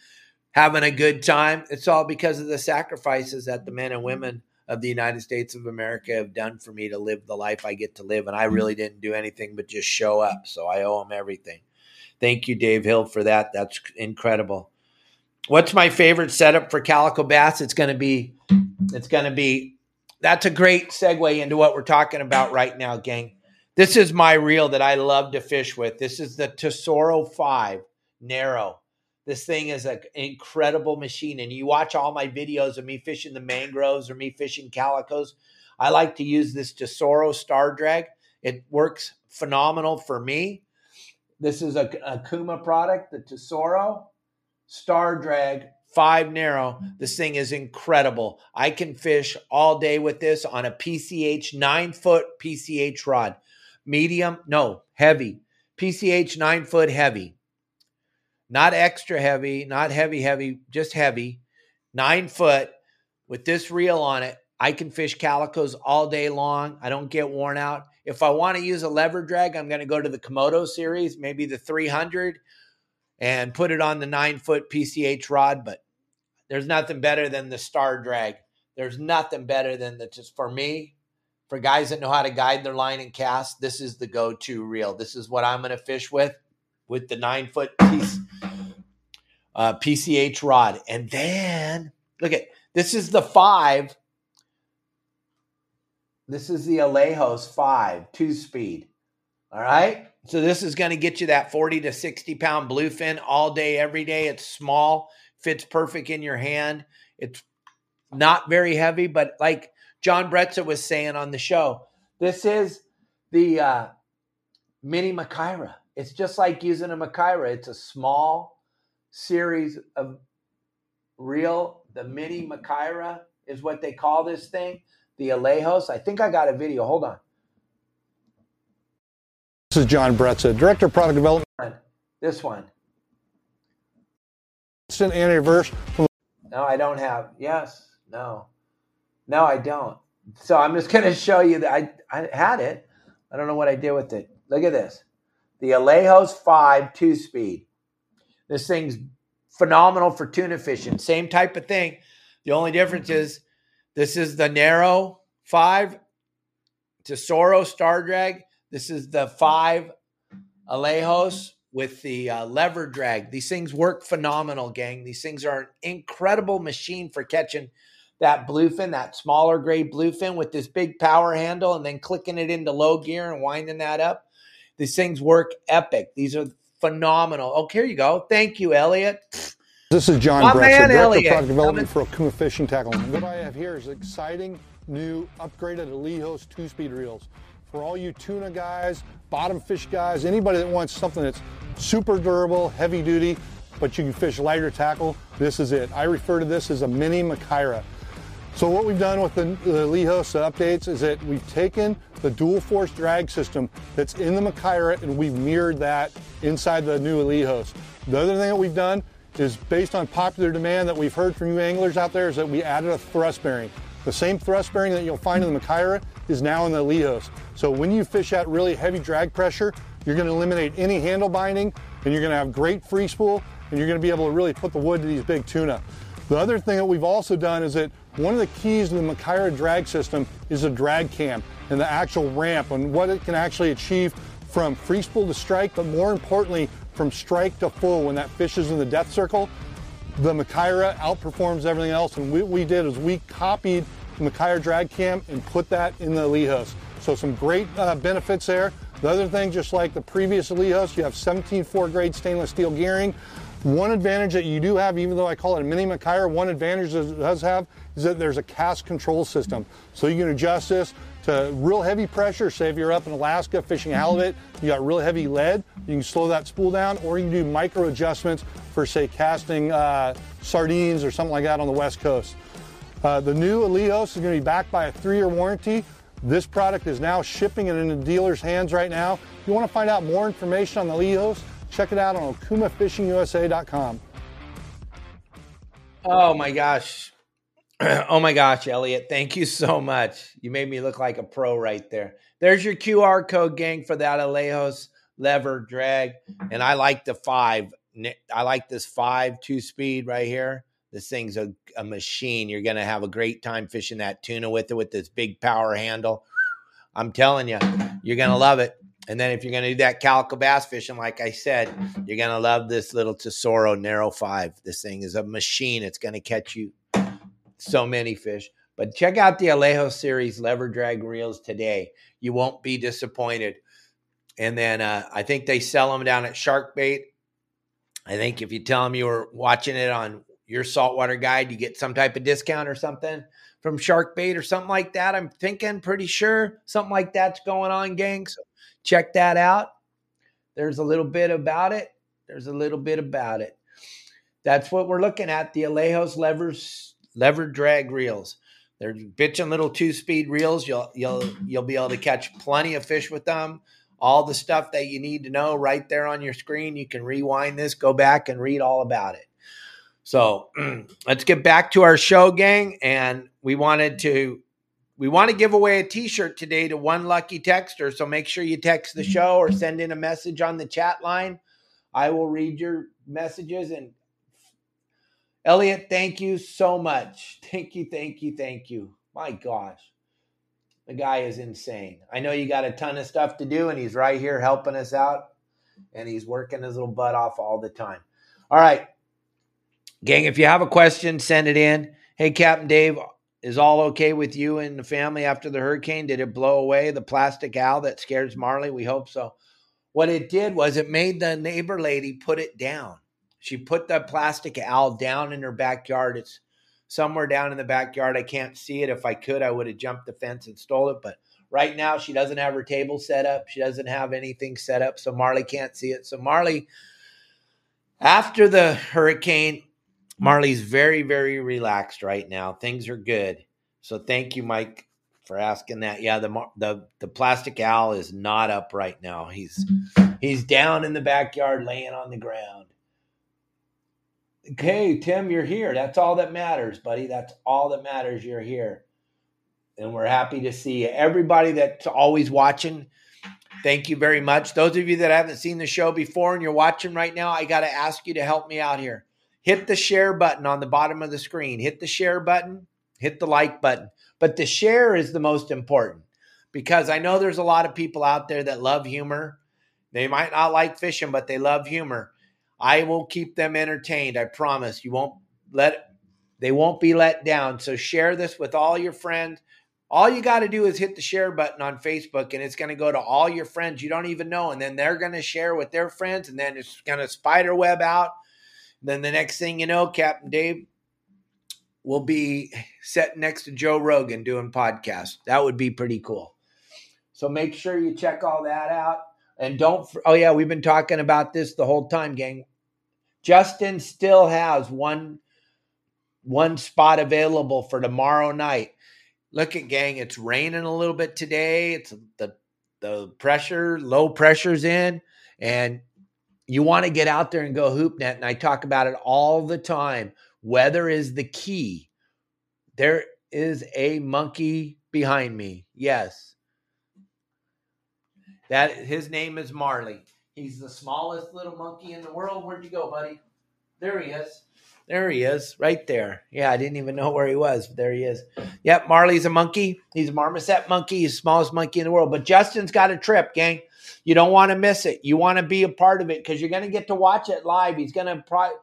having a good time. It's all because of the sacrifices that the men and women of the United States of America have done for me to live the life I get to live. And I really didn't do anything but just show up. So I owe them everything. Thank you, Dave Hill, for that. That's incredible. What's my favorite setup for calico bass? It's going to be, it's going to be, that's a great segue into what we're talking about right now, gang. This is my reel that I love to fish with. This is the Tesoro 5 Narrow. This thing is an incredible machine. And you watch all my videos of me fishing the mangroves or me fishing calicos. I like to use this Tesoro Star Drag. It works phenomenal for me. This is a, Okuma product, the Tesoro Star Drag 5 Narrow. This thing is incredible. I can fish all day with this on a PCH 9 foot PCH rod. Medium, no, heavy. PCH 9 foot heavy not extra heavy, not heavy, heavy, just heavy, nine foot with this reel on it. I can fish calicos all day long. I don't get worn out. If I want to use a lever drag, I'm going to go to the Komodo series, maybe the 300, and put it on the nine foot PCH rod. But there's nothing better than the star drag. There's nothing better than the just for me, for guys that know how to guide their line and cast. This is the go to reel. This is what I'm to fish with with the nine foot piece uh, PCH rod. And then look at this is the five. This is the Alijos five two speed. All right. So this is going to get you that 40 to 60 pound bluefin all day, every day. It's small, fits perfect in your hand. It's not very heavy, but like John Bretza was saying on the show, this is the uh, mini Makaira. It's just like using a Makaira. It's a small series of real, the mini Makaira is what they call this thing. The Alijos. I think I got a video. Hold on. This is John Bretza, Director of Product Development. This one. Instant anti-reverse. No, I don't have. Yes. No. No, I don't. So I'm just going to show you that I, I had it. I don't know what I did with it. Look at this the Alijos 5 2 speed. This thing's phenomenal for tuna fishing. Same type of thing. The only difference is this is the narrow 5 Tesoro Star Drag. This is the 5 Alijos with the uh, lever drag. These things work phenomenal, gang. These things are an incredible machine for catching that bluefin, that smaller grade bluefin with this big power handle and then clicking it into low gear and winding that up. These things work epic. These are phenomenal. Oh, here you go. Thank you, Elliot. This is John Brett, Director Elliot. of Product Development for Okuma Fishing Tackle. what I have here is exciting new upgraded Alijos two-speed reels. For all you tuna guys, bottom fish guys, anybody that wants something that's super durable, heavy duty, but you can fish lighter tackle, this is it. I refer to this as a mini Makaira. So what we've done with the, the updates is that we've taken the dual force drag system that's in the Makaira and we've mirrored that inside the new Alijos. The other thing that we've done is based on popular demand that we've heard from you anglers out there is that we added a thrust bearing. The same thrust bearing that you'll find in the Makaira is now in the Alijos. So when you fish at really heavy drag pressure, you're going to eliminate any handle binding and you're going to have great free spool and you're going to be able to really put the wood to these big tuna. The other thing that we've also done is that one of the keys to the Makaira drag system is a drag cam and the actual ramp and what it can actually achieve from free spool to strike, but more importantly, from strike to full when that fish is in the death circle. The Makaira outperforms everything else, and what we did is we copied the Makaira drag cam and put that in the Alijos. So some great uh, benefits there. The other thing, just like the previous Alijos, you have 17 4 grade stainless steel gearing. One advantage that you do have, even though I call it a mini Mackay, one advantage that it does have is that there's a cast control system. So you can adjust this to real heavy pressure. Say if you're up in Alaska fishing halibut, you got real heavy lead, you can slow that spool down, or you can do micro adjustments for say casting uh, sardines or something like that on the west coast. Uh, the new Alijos is going to be backed by a three-year warranty. This product is now shipping and in the dealer's hands right now. If you want to find out more information on the Alijos, Check it out on okumafishingusa.com. Oh my gosh. [clears throat] oh my gosh, Elliot. Thank you so much. You made me look like a pro right there. There's your QR code, gang, for that Alijos lever drag. And I like the five. I like this five two speed right here. This thing's a, a machine. You're going to have a great time fishing that tuna with it with this big power handle. I'm telling you, you're going to love it. And then if you're going to do that calico bass fishing, like I said, you're going to love this little Tesoro Narrow 5. This thing is a machine. It's going to catch you so many fish. But check out the Alejo series lever drag reels today. You won't be disappointed. And then uh, I think they sell them down at Shark Bait. I think if you tell them you were watching it on your saltwater guide, you get some type of discount or something from Shark Bait or something like that. I'm thinking, pretty sure something like that's going on, gang. So check that out. There's a little bit about it. There's a little bit about it. That's what we're looking at. The Alijos levers, lever drag reels. They're bitching little two-speed reels. You'll you'll you'll be able to catch plenty of fish with them. All the stuff that you need to know right there on your screen. You can rewind this, go back and read all about it. So [clears throat] let's get back to our show, gang. And we wanted to we want to give away a t-shirt today to one lucky texter. So make sure you text the mm-hmm. show or send in a message on the chat line. I will read your messages. And elliot thank you so much. [laughs] Thank you thank you thank you. My gosh. The guy is insane. I know you got a ton of stuff to do and he's right here helping us out and he's working his little butt off all the time. All right gang if you have a question send it in hey captain dave is all okay with you and the family after the hurricane? Did it blow away the plastic owl that scares Marley? We hope so. What it did was it made the neighbor lady put it down. She put the plastic owl down in her backyard. It's somewhere down in the backyard. I can't see it. If I could, I would have jumped the fence and stole it. But right now, she doesn't have her table set up. She doesn't have anything set up. So Marley can't see it. So Marley, after the hurricane, Marley's very, very relaxed right now. Things are good. So thank you, Mike, for asking that. Yeah, the the the plastic owl is not up right now. He's mm-hmm. he's down in the backyard, laying on the ground. Okay, Tim, you're here. That's all that matters, buddy. That's all that matters. You're here, and we're happy to see you. Everybody that's always watching. Thank you very much. Those of you that haven't seen the show before and you're watching right now, I got to ask you to help me out here hit the share button on the bottom of the screen. Hit the share button, hit the like button. But the share is the most important because I know there's a lot of people out there that love humor. They might not like fishing, but they love humor. I will keep them entertained. I promise. You won't let they won't be let down. So share this with all your friends. All you got to do is hit the share button on Facebook and it's going to go to all your friends you don't even know and then they're going to share with their friends and then it's going to spider web out then the next thing you know, Captain Dave will be sitting next to Joe Rogan doing podcasts. That would be pretty cool. So make sure you check all that out. And don't, oh yeah, we've been talking about this the whole time, gang. Justin still has one one spot available for tomorrow night. Look at gang, it's raining a little bit today. It's the the pressure, low pressure's in, and you want to get out there and go hoop net and i talk about it all the time weather is the key. There is a monkey behind me yes. That his name is marley. He's the smallest little monkey in the world. Where'd you go buddy? There he is there he is right there yeah i didn't even know where he was but there he is yep marley's a monkey he's a marmoset monkey he's the smallest monkey in the world but justin's got a trip gang you don't want to miss it. You want to be a part of it because you're going to get to watch it live. He's going to pro-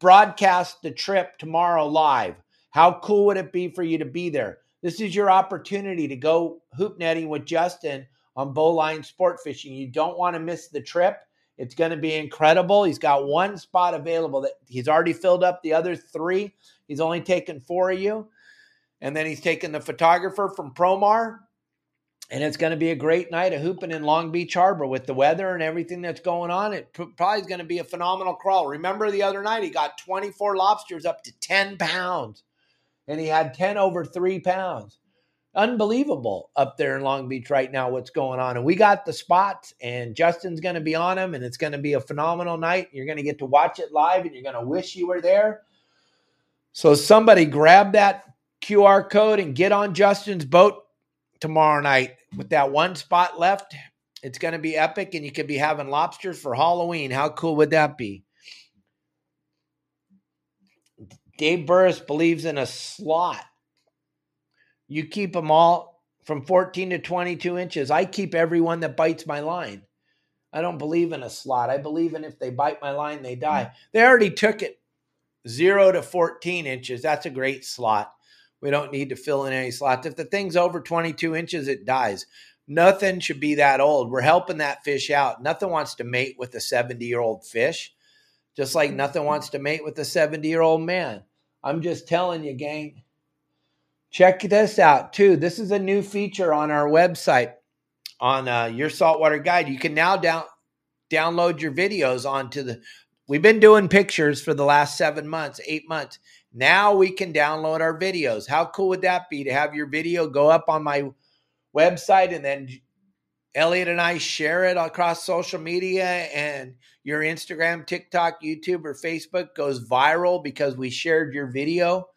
broadcast the trip tomorrow live. How cool would it be for you to be there? This is your opportunity to go hoop netting with Justin on Bowline Sport Fishing. You don't want to miss the trip. It's going to be incredible. He's got one spot available that he's already filled up the other three. He's only taken four of you. And then he's taken the photographer from Promar. And it's going to be a great night of hooping in Long Beach Harbor with the weather and everything that's going on. It probably is going to be a phenomenal crawl. Remember the other night, he got 24 lobsters up to 10 pounds, and he had 10 over three pounds unbelievable up there in Long Beach right now what's going on. And we got the spots, and Justin's going to be on them, and it's going to be a phenomenal night. You're going to get to watch it live, and you're going to wish you were there. So somebody grab that QR code and get on Justin's boat tomorrow night with that one spot left. It's going to be epic, and you could be having lobsters for Halloween. How cool would that be? Dave Burris believes in a slot you keep them all from 14 to 22 inches. I keep everyone that bites my line. I don't believe in a slot. I believe in if they bite my line, they die. Mm. They already took it zero to 14 inches. That's a great slot. We don't need to fill in any slots. If the thing's over 22 inches, it dies. Nothing should be that old. We're helping that fish out. Nothing wants to mate with a 70 year old fish, just like nothing wants to mate with a 70 year old man. I'm just telling you, gang, Check this out too. This is a new feature on our website on uh, your saltwater guide. You can now down download your videos onto the. We've been doing pictures for the last seven months, eight months. Now we can download our videos. How cool would that be to have your video go up on my website and then Elliot and I share it across social media and your Instagram, TikTok, YouTube, or Facebook goes viral because we shared your video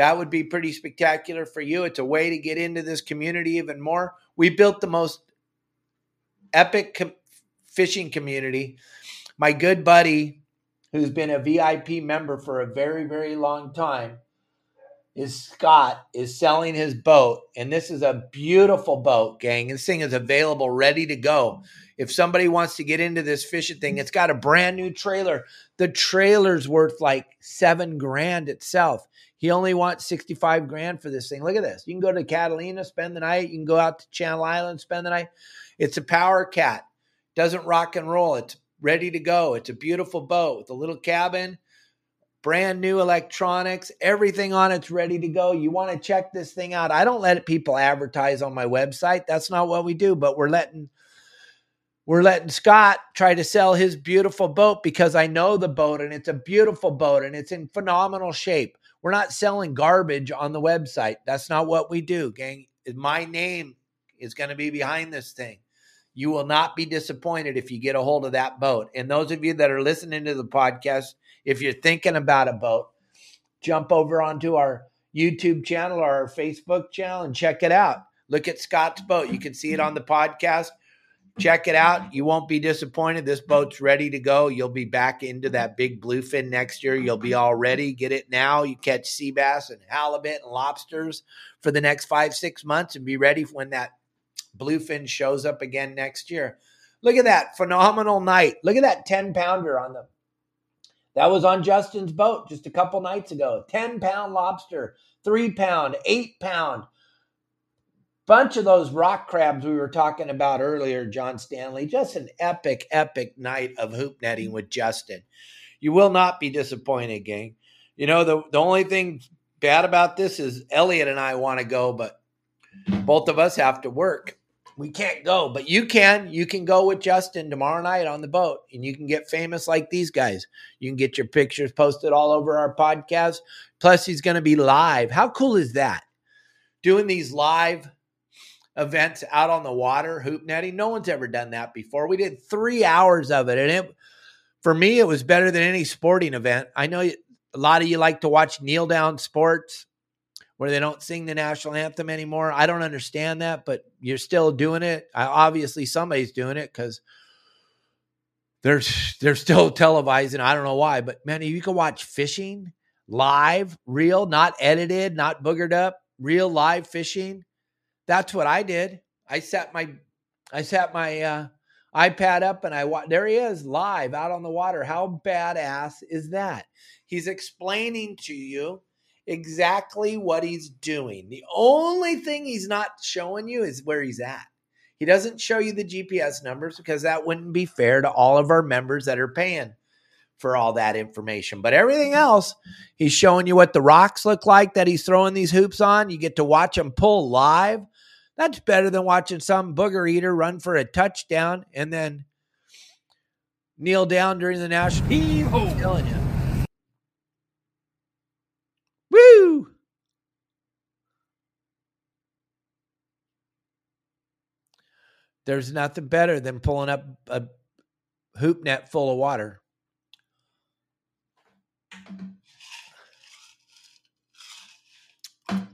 that would be pretty spectacular for you. It's a way to get into this community even more. We built the most epic fishing community. My good buddy, who's been a VIP member for a very, very long time, is Scott, is selling his boat. And this is a beautiful boat, gang. This thing is available, ready to go. If somebody wants to get into this fishing thing, it's got a brand new trailer. The trailer's worth like seven grand itself. He only wants 65 grand for this thing. Look at this. You can go to Catalina, spend the night. You can go out to Channel Island, spend the night. It's a power cat. Doesn't rock and roll. It's ready to go. It's a beautiful boat with a little cabin, brand new electronics, everything on it's ready to go. You want to check this thing out. I don't let people advertise on my website. That's not what we do, but we're letting we're letting Scott try to sell his beautiful boat because I know the boat and it's a beautiful boat and it's in phenomenal shape. We're not selling garbage on the website. That's not what we do, gang. My name is going to be behind this thing. You will not be disappointed if you get a hold of that boat. And those of you that are listening to the podcast, if you're thinking about a boat, jump over onto our YouTube channel or our Facebook channel and check it out. Look at Scott's boat. You can see it on the podcast. Check it out. You won't be disappointed. This boat's ready to go. You'll be back into that big bluefin next year. You'll be all ready. Get it now. You catch sea bass and halibut and lobsters for the next five, six months and be ready when that bluefin shows up again next year. Look at that phenomenal night. Look at that 10 pounder on the that was on Justin's boat just a couple nights ago. 10 pound lobster, three pound, eight pound, bunch of those rock crabs we were talking about earlier, John Stanley. Just an epic, epic night of hoop netting with Justin. You will not be disappointed, gang. You know, the, the only thing bad about this is Elliot and I want to go, but both of us have to work. We can't go, but you can. You can go with Justin tomorrow night on the boat and you can get famous like these guys. You can get your pictures posted all over our podcast. Plus, he's going to be live. How cool is that? Doing these live events out on the water, hoop netting. No one's ever done that before. We did three hours of it, and it for me it was better than any sporting event. I know a lot of you like to watch kneel down sports where they don't sing the national anthem anymore. I don't understand that, but you're still doing it. I, obviously, somebody's doing it because they're they're still televising. I don't know why, but man, you can watch fishing live, real, not edited, not boogered up, real live fishing that's what I did. I set my I set my uh, iPad up and I wa- there he is live out on the water. How badass is that? He's explaining to you exactly what he's doing. The only thing he's not showing you is where he's at. He doesn't show you the GPS numbers because that wouldn't be fair to all of our members that are paying for all that information. But everything else, he's showing you what the rocks look like that he's throwing these hoops on. You get to watch him pull live. That's better than watching some booger eater run for a touchdown and then kneel down during the national. He's telling you. Woo! There's nothing better than pulling up a hoop net full of water.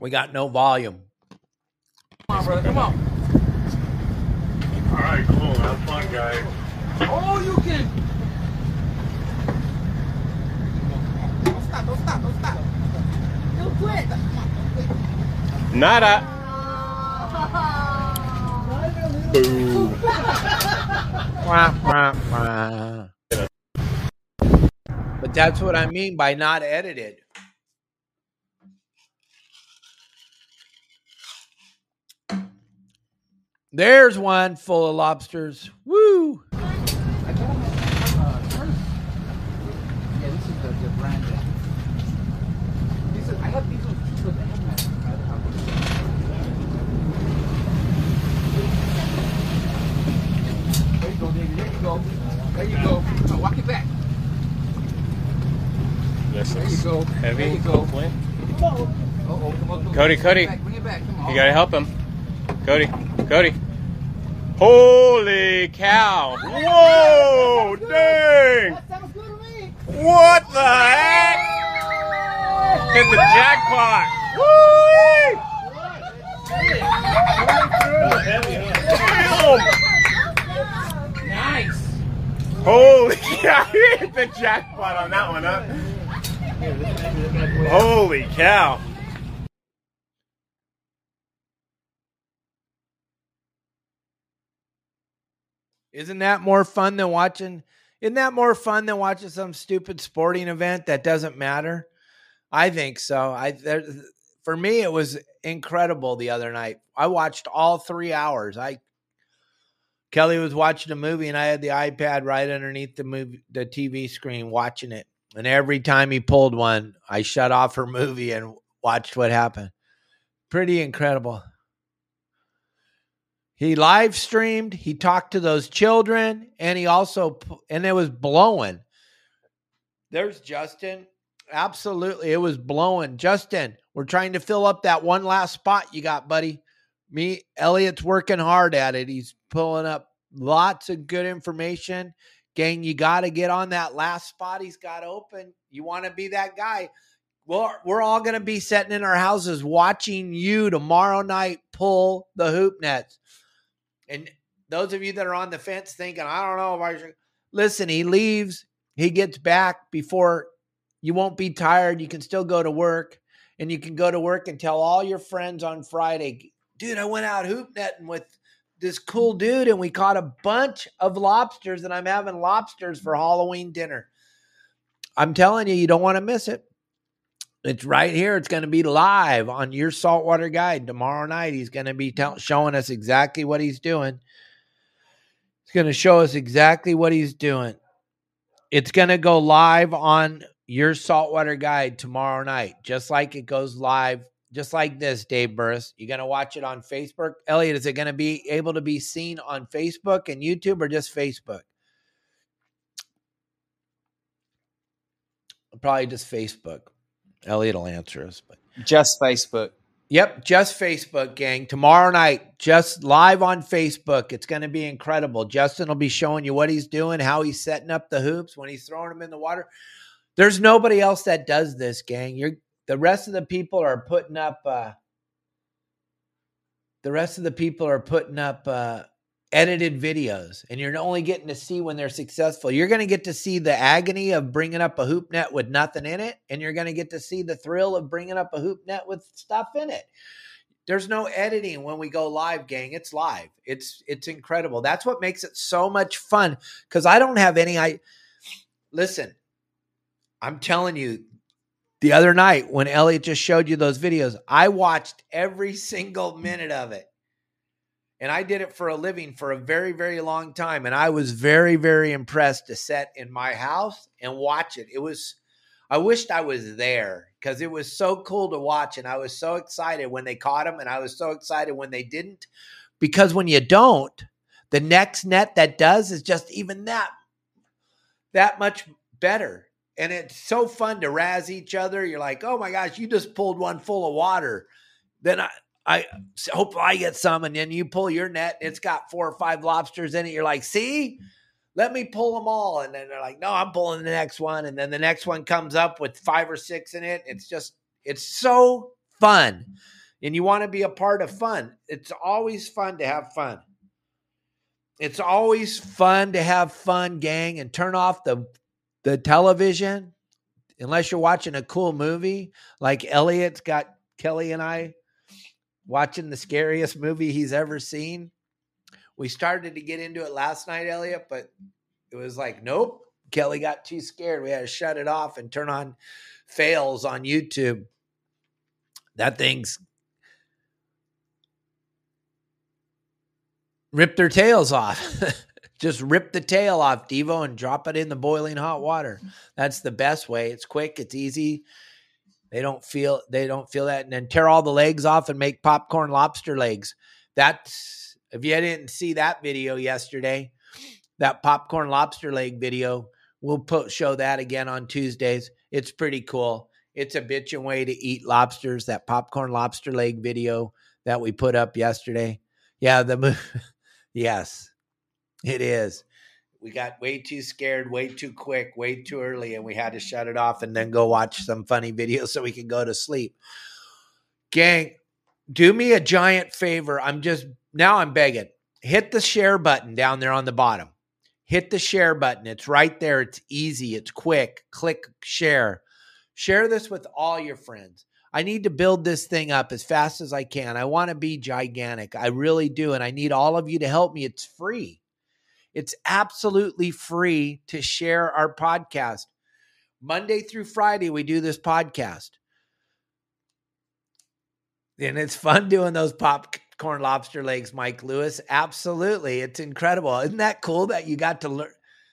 We got no volume. Come on, brother. Come on. All right, cool. Have fun, guys. Oh, you can. Don't stop. Don't stop. Don't stop. Don't quit. Nada. Boo. Wah, wah, wah. But that's what I mean by not edited. There's one full of lobsters. Woo! Yeah, this is the, the brand. These are, I have these ones too, but they haven't had other albums. There you go, David. There you go. There you go. Now walk it back. This There you go. heavy. There you go. hopefully. Uh-oh. Come on, come on. Cody, Bring it Cody. back, Bring it back. Come on. You gotta help him. Cody, Cody. Holy cow! Whoa! Dang! That sounds good to me. What the heck? Hit the jackpot! Woo! Nice. Holy cow! [laughs] Hit the jackpot on that one, huh? Holy cow! Isn't that more fun than watching? Isn't that more fun than watching some stupid sporting event that doesn't matter? I think so. I there, for me, it was incredible the other night. I watched all three hours. I Kelly was watching a movie, and I had the iPad right underneath the movie, the TV screen, watching it. And every time he pulled one, I shut off her movie and watched what happened. Pretty incredible. He live streamed, he talked to those children, and he also, and it was blowing. There's Justin. Absolutely. It was blowing. Justin, we're trying to fill up that one last spot you got, buddy. Me, Elliot's working hard at it. He's pulling up lots of good information. Gang, you got to get on that last spot he's got open. You want to be that guy. Well, we're all going to be sitting in our houses watching you tomorrow night pull the hoop nets. And those of you that are on the fence thinking, I don't know if I should listen, he leaves, he gets back before you won't be tired. You can still go to work and you can go to work and tell all your friends on Friday, dude, I went out hoop netting with this cool dude and we caught a bunch of lobsters and I'm having lobsters for Halloween dinner. I'm telling you, you don't want to miss it. It's right here. It's going to be live on your saltwater guide tomorrow night. He's going to be tell- showing us exactly what he's doing. He's going to show us exactly what he's doing. It's going to go live on your saltwater guide tomorrow night, just like it goes live, just like this, Dave Burris. You're going to watch it on Facebook. Elliot, is it going to be able to be seen on Facebook and YouTube or just Facebook? Probably just Facebook. Elliot will answer us, but just Facebook. Yep, just Facebook, gang. Tomorrow night, just live on Facebook. It's going to be incredible. Justin will be showing you what he's doing, how he's setting up the hoops when he's throwing them in the water. There's nobody else that does this, gang. You're the rest of the people are putting up. uh The rest of the people are putting up uh edited videos, and you're only getting to see when they're successful. You're going to get to see the agony of bringing up a hoop net with nothing in it, and you're going to get to see the thrill of bringing up a hoop net with stuff in it. There's no editing when we go live, gang. It's live. It's it's incredible. That's what makes it so much fun because I don't have any. I listen. I'm telling you, the other night when Elliot just showed you those videos, I watched every single minute of it. And I did it for a living for a very, very long time. And I was very, very impressed to set in my house and watch it. It was, I wished I was there because it was so cool to watch. And I was so excited when they caught him. And I was so excited when they didn't. Because when you don't, the next net that does is just even that, that much better. And it's so fun to razz each other. You're like, oh my gosh, you just pulled one full of water. Then I, I hope I get some. And then you pull your net, it's got four or five lobsters in it. You're like, see, let me pull them all. And then they're like, no, I'm pulling the next one. And then the next one comes up with five or six in it. It's just, it's so fun. And you want to be a part of fun. It's always fun to have fun. It's always fun to have fun, gang, and turn off the the television unless you're watching a cool movie like Elliot's got Kelly and I watching the scariest movie he's ever seen. We started to get into it last night, Elliot, but it was like, nope. Kelly got too scared. We had to shut it off and turn on fails on YouTube. That thing's ripped their tails off. [laughs] Just rip the tail off, Devo, and drop it in the boiling hot water. That's the best way. It's quick, it's easy. They don't feel they don't feel that, and then tear all the legs off and make popcorn lobster legs. That's if you didn't see that video yesterday, that popcorn lobster leg video, we'll put show that again on Tuesdays. It's pretty cool. It's a bitchin' way to eat lobsters. That popcorn lobster leg video that we put up yesterday. Yeah, the [laughs] yes, it is we got way too scared, way too quick, way too early, and we had to shut it off and then go watch some funny videos [laughs] so we can go to sleep. Gang, do me a giant favor. I'm just now I'm begging. Hit the share button down there on the bottom. Hit the share button. It's right there. It's easy. It's quick. Click share. Share this with all your friends. I need to build this thing up as fast as I can. I want to be gigantic. I really do. And I need all of you to help me. It's free. It's absolutely free to share our podcast. Monday through Friday, we do this podcast. And it's fun [laughs] doing those popcorn lobster legs, Mike Lewis. Absolutely. It's incredible. Isn't that cool that you got to learn?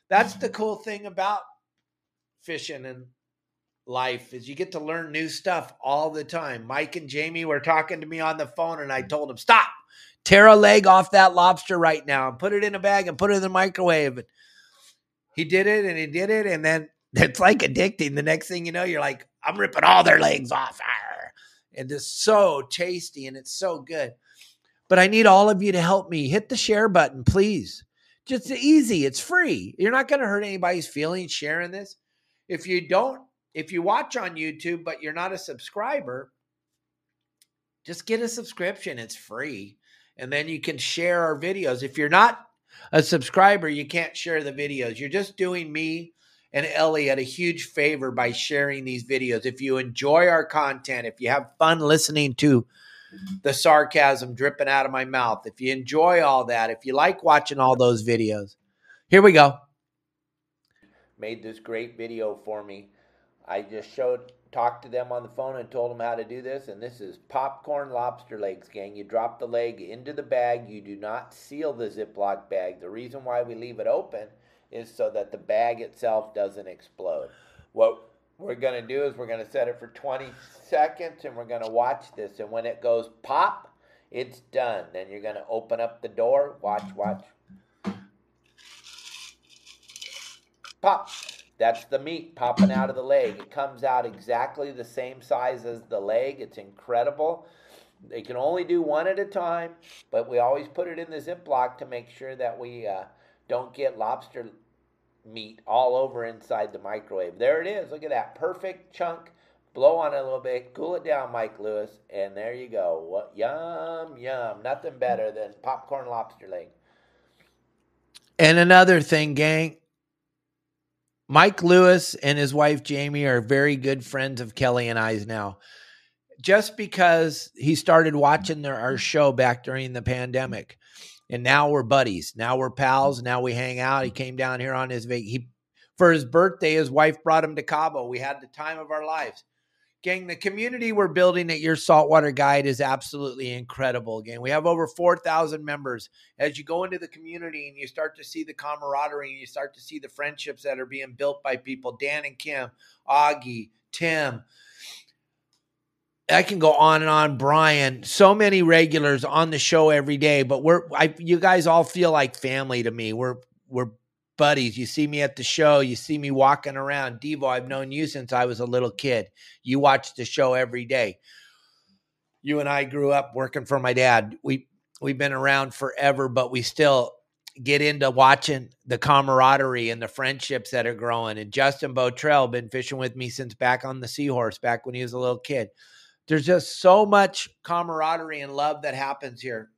That's the cool thing about fishing and life is you get to learn new stuff all the time. Mike and Jamie were talking to me on the phone and I told them, stop tear a leg off that lobster right now and put it in a bag and put it in the microwave. And he did it and he did it. And then [laughs] it's like addicting. The next thing you know, you're like, I'm ripping all their legs off. And it's so tasty and it's so good. But I need all of you to help me. Hit the share button, please. Just easy. It's free. You're not going to hurt anybody's feelings sharing this. If you don't, if you watch on YouTube, but you're not a subscriber, just get a subscription. It's free and then you can share our videos. If you're not a subscriber, you can't share the videos. You're just doing me and Elliot a huge favor by sharing these videos. If you enjoy our content, if you have fun listening to the sarcasm dripping out of my mouth, if you enjoy all that, if you like watching all those videos, here we go. Made this great video for me. I just showed talked to them on the phone and told them how to do this. And this is popcorn lobster legs, gang. You drop the leg into the bag. You do not seal the Ziploc bag. The reason why we leave it open is so that the bag itself doesn't explode. What we're going to do is we're going to set it for 20 seconds and we're going to watch this. And when it goes pop, it's done. Then you're going to open up the door. Watch, watch. Pop. That's the meat popping out of the leg. It comes out exactly the same size as the leg. It's incredible. They can only do one at a time, but we always put it in the Ziploc to make sure that we uh, don't get lobster meat all over inside the microwave. There it is. Look at that perfect chunk. Blow on it a little bit, cool it down, Mike Lewis, and there you go. What yum yum! Nothing better than popcorn lobster leg. And another thing, gang, Mike Lewis and his wife Jamie are very good friends of Kelly and I's now. Just because he started watching their, our show back during the pandemic, and now we're buddies. Now we're pals. Now we hang out. He came down here on his vac. He for his birthday. His wife brought him to Cabo. We had the time of our lives. Gang, the community we're building at your saltwater guide is absolutely incredible. Again, we have over 4,000 members. As you go into the community and you start to see the camaraderie and you start to see the friendships that are being built by people, Dan and Kim, Augie, Tim, I can go on and on, Brian. So many regulars on the show every day, but we're I, you guys all feel like family to me. We're we're buddies. You see me at the show, you see me walking around. Devo, I've known you since I was a little kid. You watch the show every day. You and I grew up working for my dad. We we've been around forever, but we still get into watching the camaraderie and the friendships that are growing. And Justin Botrell been fishing with me since back on the Seahorse, back when he was a little kid. There's just so much camaraderie and love that happens here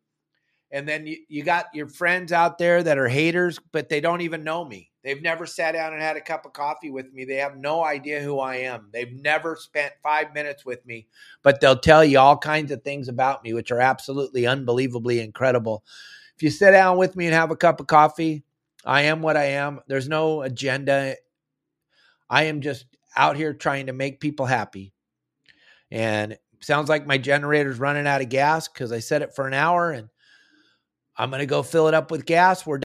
and then you, you got your friends out there that are haters, but they don't even know me. They've never sat down and had a cup of coffee with me. They have no idea who I am. They've never spent five minutes with me, but they'll tell you all kinds of things about me, which are absolutely unbelievably incredible. If you sit down with me and have a cup of coffee, I am what I am. There's no agenda. I am just out here trying to make people happy. And sounds like my generator's running out of gas because I set it for an hour and I'm going to go fill it up with gas. We're